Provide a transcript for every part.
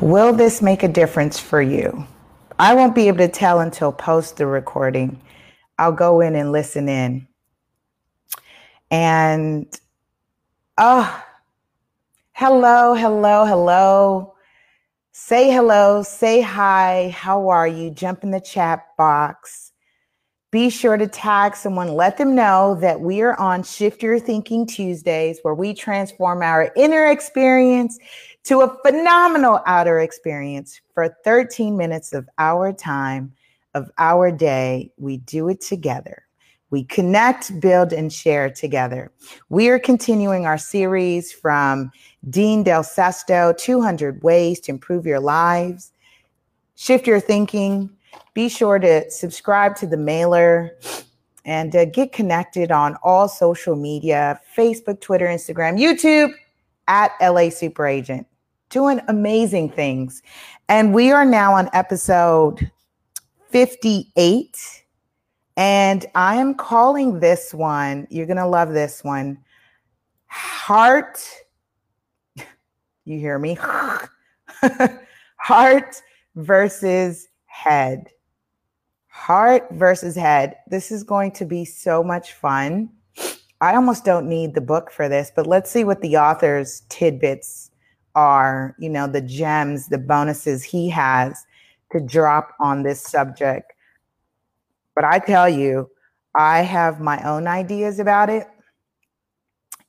Will this make a difference for you? I won't be able to tell until post the recording. I'll go in and listen in. And oh, hello, hello, hello. Say hello, say hi. How are you? Jump in the chat box. Be sure to tag someone, let them know that we are on Shift Your Thinking Tuesdays, where we transform our inner experience to a phenomenal outer experience for 13 minutes of our time, of our day. We do it together. We connect, build, and share together. We are continuing our series from Dean Del Sesto 200 Ways to Improve Your Lives. Shift your thinking. Be sure to subscribe to the mailer and uh, get connected on all social media Facebook, Twitter, Instagram, YouTube at LA Super Agent doing amazing things. And we are now on episode 58. And I am calling this one, you're going to love this one, Heart. You hear me? Heart versus head. Heart versus head. This is going to be so much fun. I almost don't need the book for this, but let's see what the author's tidbits are, you know, the gems, the bonuses he has to drop on this subject. But I tell you, I have my own ideas about it.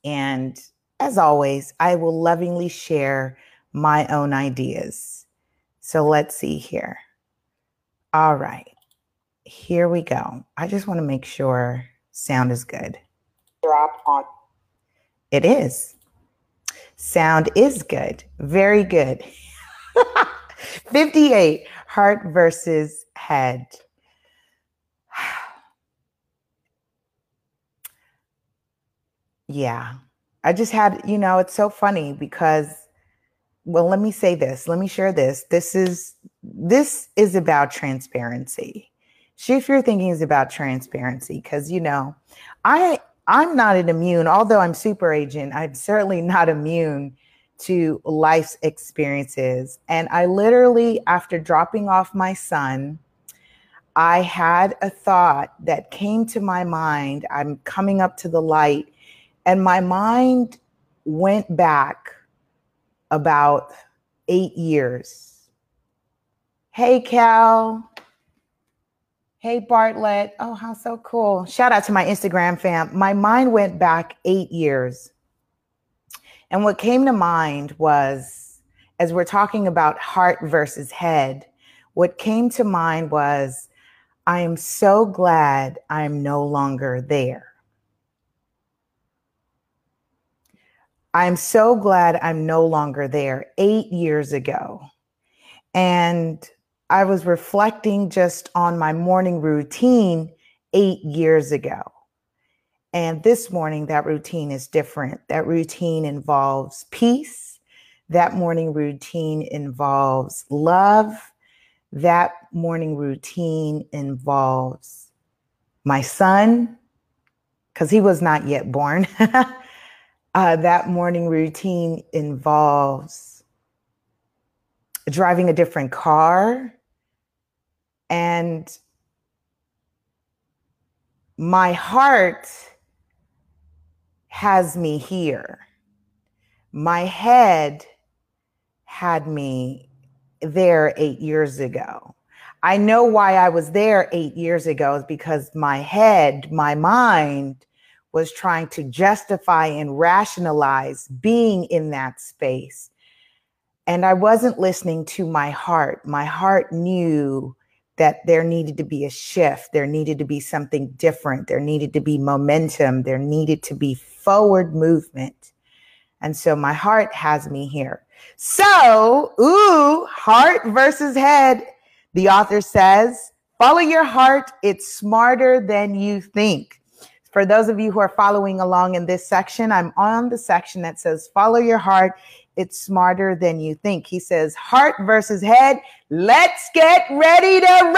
And as always, I will lovingly share my own ideas. So let's see here. All right, here we go. I just want to make sure sound is good. Drop on. It is. Sound is good. Very good. 58, heart versus head. yeah. I just had, you know, it's so funny because well, let me say this. Let me share this. This is this is about transparency. Shift your thinking is about transparency because you know, I I'm not an immune, although I'm super agent, I'm certainly not immune to life's experiences. And I literally, after dropping off my son, I had a thought that came to my mind. I'm coming up to the light, and my mind went back about eight years. Hey, Cal. Hey, Bartlett. Oh, how so cool. Shout out to my Instagram fam. My mind went back eight years. And what came to mind was, as we're talking about heart versus head, what came to mind was, I am so glad I'm no longer there. I'm so glad I'm no longer there eight years ago. And I was reflecting just on my morning routine eight years ago. And this morning, that routine is different. That routine involves peace. That morning routine involves love. That morning routine involves my son, because he was not yet born. uh, that morning routine involves driving a different car and my heart has me here. My head had me there eight years ago. I know why I was there eight years ago is because my head, my mind was trying to justify and rationalize being in that space. And I wasn't listening to my heart. My heart knew that there needed to be a shift. There needed to be something different. There needed to be momentum. There needed to be forward movement. And so my heart has me here. So, ooh, heart versus head. The author says, follow your heart. It's smarter than you think. For those of you who are following along in this section, I'm on the section that says, Follow your heart. It's smarter than you think. He says, Heart versus head. Let's get ready to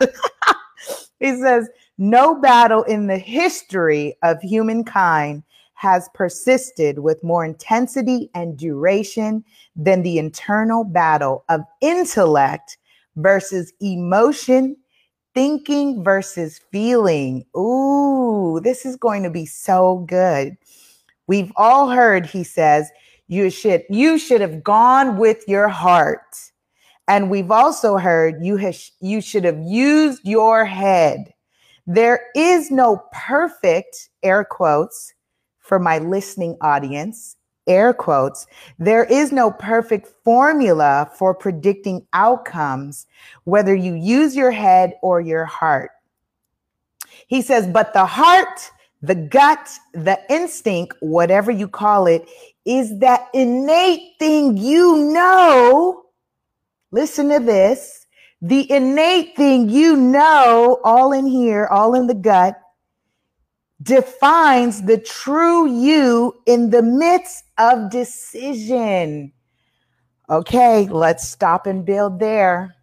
rumble. he says, No battle in the history of humankind has persisted with more intensity and duration than the internal battle of intellect versus emotion thinking versus feeling. Ooh, this is going to be so good. We've all heard he says you should you should have gone with your heart. And we've also heard you has, you should have used your head. There is no perfect air quotes for my listening audience air quotes, there is no perfect formula for predicting outcomes, whether you use your head or your heart. He says, but the heart, the gut, the instinct, whatever you call it, is that innate thing you know. Listen to this. The innate thing you know, all in here, all in the gut, defines the true you in the midst of decision. Okay, let's stop and build there.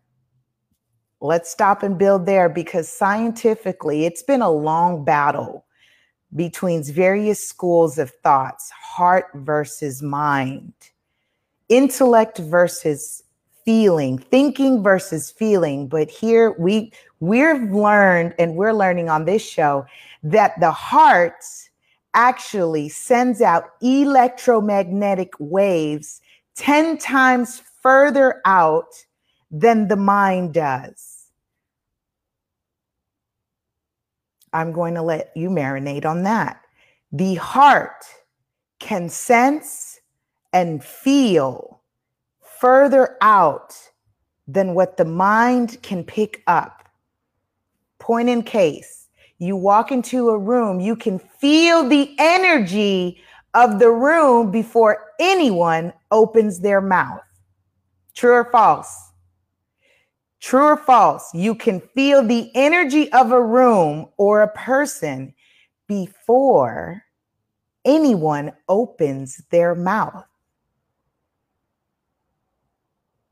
Let's stop and build there because scientifically, it's been a long battle between various schools of thoughts heart versus mind, intellect versus feeling, thinking versus feeling. But here we we've learned and we're learning on this show that the heart actually sends out electromagnetic waves 10 times further out than the mind does. I'm going to let you marinate on that. The heart can sense and feel further out than what the mind can pick up. Point in case you walk into a room, you can feel the energy of the room before anyone opens their mouth. True or false? True or false? You can feel the energy of a room or a person before anyone opens their mouth.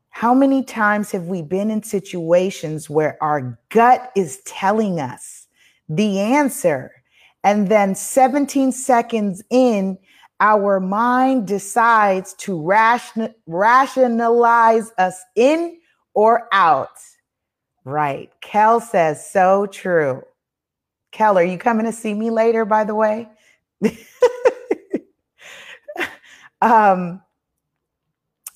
How many times have we been in situations where our gut is telling us the answer. And then 17 seconds in, our mind decides to ration- rationalize us in or out. Right. Kel says, so true. Kel, are you coming to see me later, by the way? um,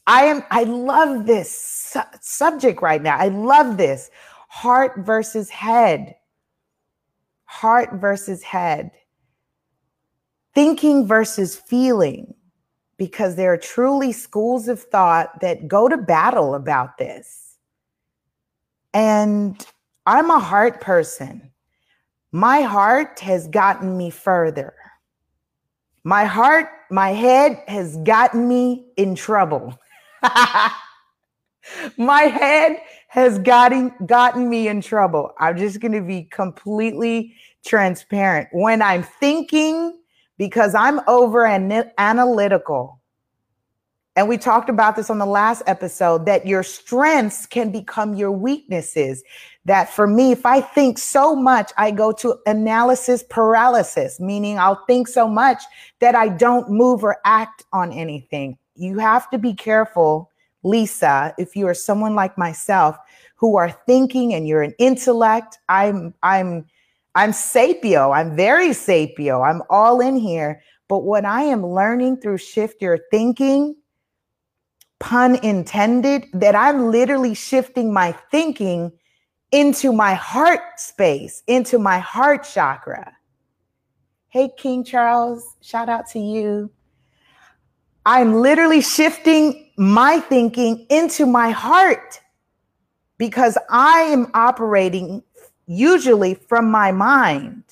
I am, I love this su- subject right now. I love this heart versus head heart versus head, thinking versus feeling, because there are truly schools of thought that go to battle about this. And I'm a heart person. My heart has gotten me further. My heart, my head has gotten me in trouble. my head has gotten gotten me in trouble. I'm just going to be completely transparent. When I'm thinking because I'm over an- analytical. And we talked about this on the last episode that your strengths can become your weaknesses. That for me, if I think so much, I go to analysis paralysis, meaning I'll think so much that I don't move or act on anything. You have to be careful Lisa, if you are someone like myself who are thinking and you're an intellect, I'm I'm I'm sapio. I'm very sapio. I'm all in here. But what I am learning through shift your thinking, pun intended, that I'm literally shifting my thinking into my heart space, into my heart chakra. Hey, King Charles, shout out to you. I'm literally shifting my thinking into my heart because I am operating usually from my mind.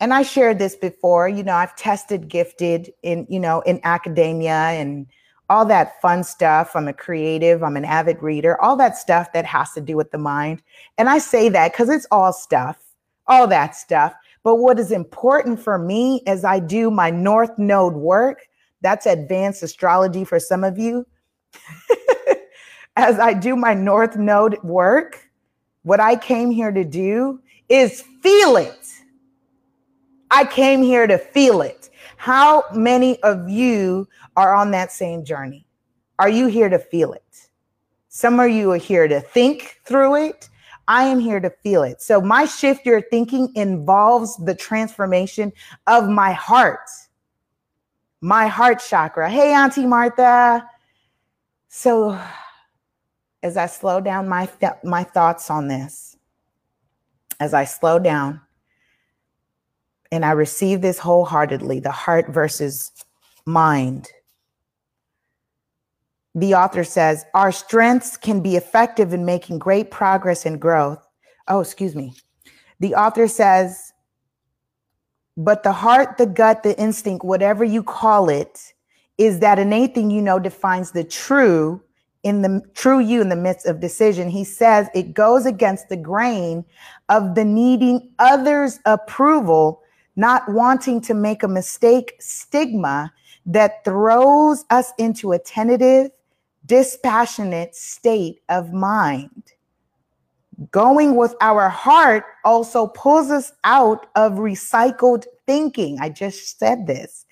And I shared this before, you know, I've tested gifted in, you know, in academia and all that fun stuff. I'm a creative, I'm an avid reader, all that stuff that has to do with the mind. And I say that because it's all stuff, all that stuff. But what is important for me as I do my North Node work, that's advanced astrology for some of you. as I do my North Node work, what I came here to do is feel it. I came here to feel it. How many of you are on that same journey? Are you here to feel it? Some of you are here to think through it. I am here to feel it. So, my shift your thinking involves the transformation of my heart, my heart chakra. Hey, Auntie Martha. So, as I slow down my, th- my thoughts on this, as I slow down and I receive this wholeheartedly the heart versus mind. The author says, Our strengths can be effective in making great progress and growth. Oh, excuse me. The author says, But the heart, the gut, the instinct, whatever you call it, is that innate thing you know defines the true in the true you in the midst of decision. He says it goes against the grain of the needing others' approval, not wanting to make a mistake stigma that throws us into a tentative, dispassionate state of mind. Going with our heart also pulls us out of recycled thinking. I just said this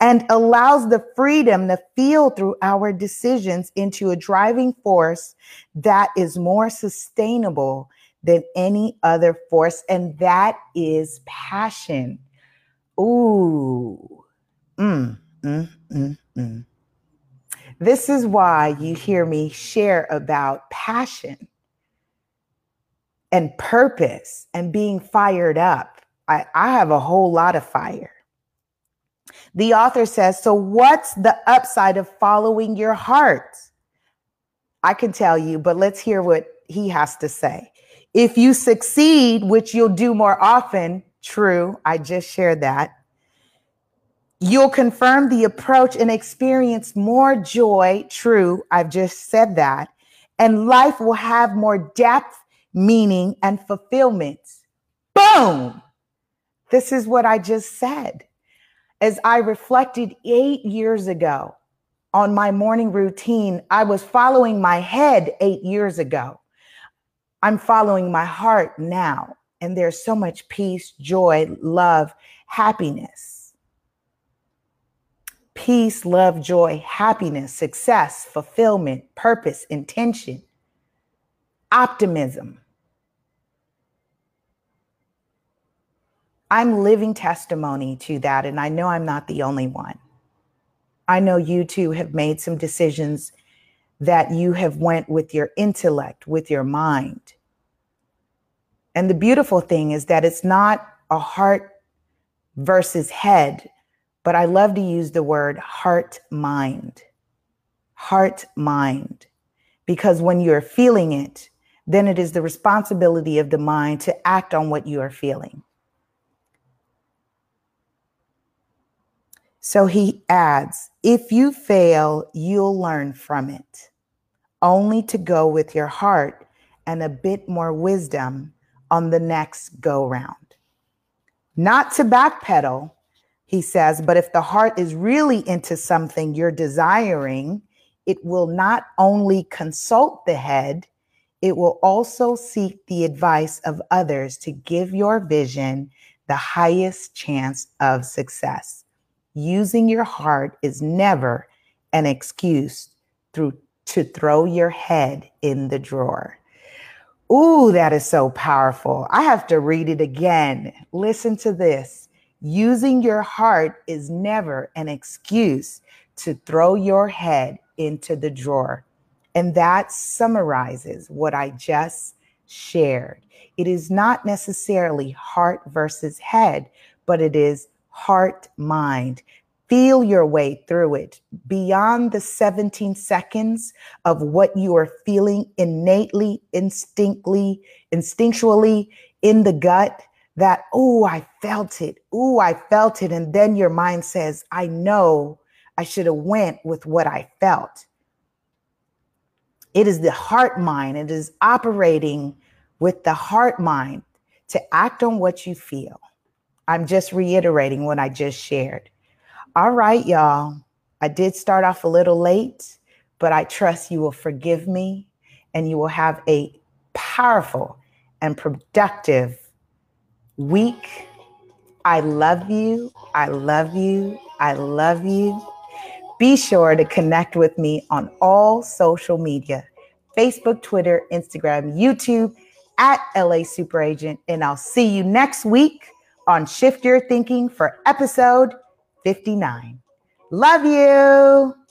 and allows the freedom to feel through our decisions into a driving force that is more sustainable than any other force, and that is passion. Ooh. Mm, mm, mm, mm. This is why you hear me share about passion and purpose and being fired up. I, I have a whole lot of fire. The author says, So, what's the upside of following your heart? I can tell you, but let's hear what he has to say. If you succeed, which you'll do more often, true, I just shared that. You'll confirm the approach and experience more joy, true, I've just said that. And life will have more depth, meaning, and fulfillment. Boom! This is what I just said as I reflected eight years ago on my morning routine, I was following my head eight years ago. I'm following my heart now. And there's so much peace, joy, love, happiness. Peace, love, joy, happiness, success, fulfillment, purpose, intention, optimism. I'm living testimony to that. And I know I'm not the only one. I know you too have made some decisions that you have went with your intellect, with your mind. And the beautiful thing is that it's not a heart versus head, but I love to use the word heart mind. Heart mind. Because when you're feeling it, then it is the responsibility of the mind to act on what you are feeling. So he adds, if you fail, you'll learn from it, only to go with your heart and a bit more wisdom on the next go round. Not to backpedal, he says, but if the heart is really into something you're desiring, it will not only consult the head, it will also seek the advice of others to give your vision the highest chance of success using your heart is never an excuse through to throw your head in the drawer. Ooh, that is so powerful. I have to read it again. Listen to this. Using your heart is never an excuse to throw your head into the drawer. And that summarizes what I just shared. It is not necessarily heart versus head, but it is heart mind. Feel your way through it beyond the 17 seconds of what you are feeling innately, instinctly, instinctually in the gut that, oh, I felt it. Oh, I felt it. And then your mind says, I know I should have went with what I felt. It is the heart mind. It is operating with the heart mind to act on what you feel. I'm just reiterating what I just shared. All right, y'all. I did start off a little late, but I trust you will forgive me and you will have a powerful and productive week. I love you. I love you. I love you. Be sure to connect with me on all social media Facebook, Twitter, Instagram, YouTube at LA Super Agent. And I'll see you next week on Shift Your Thinking for episode 59. Love you.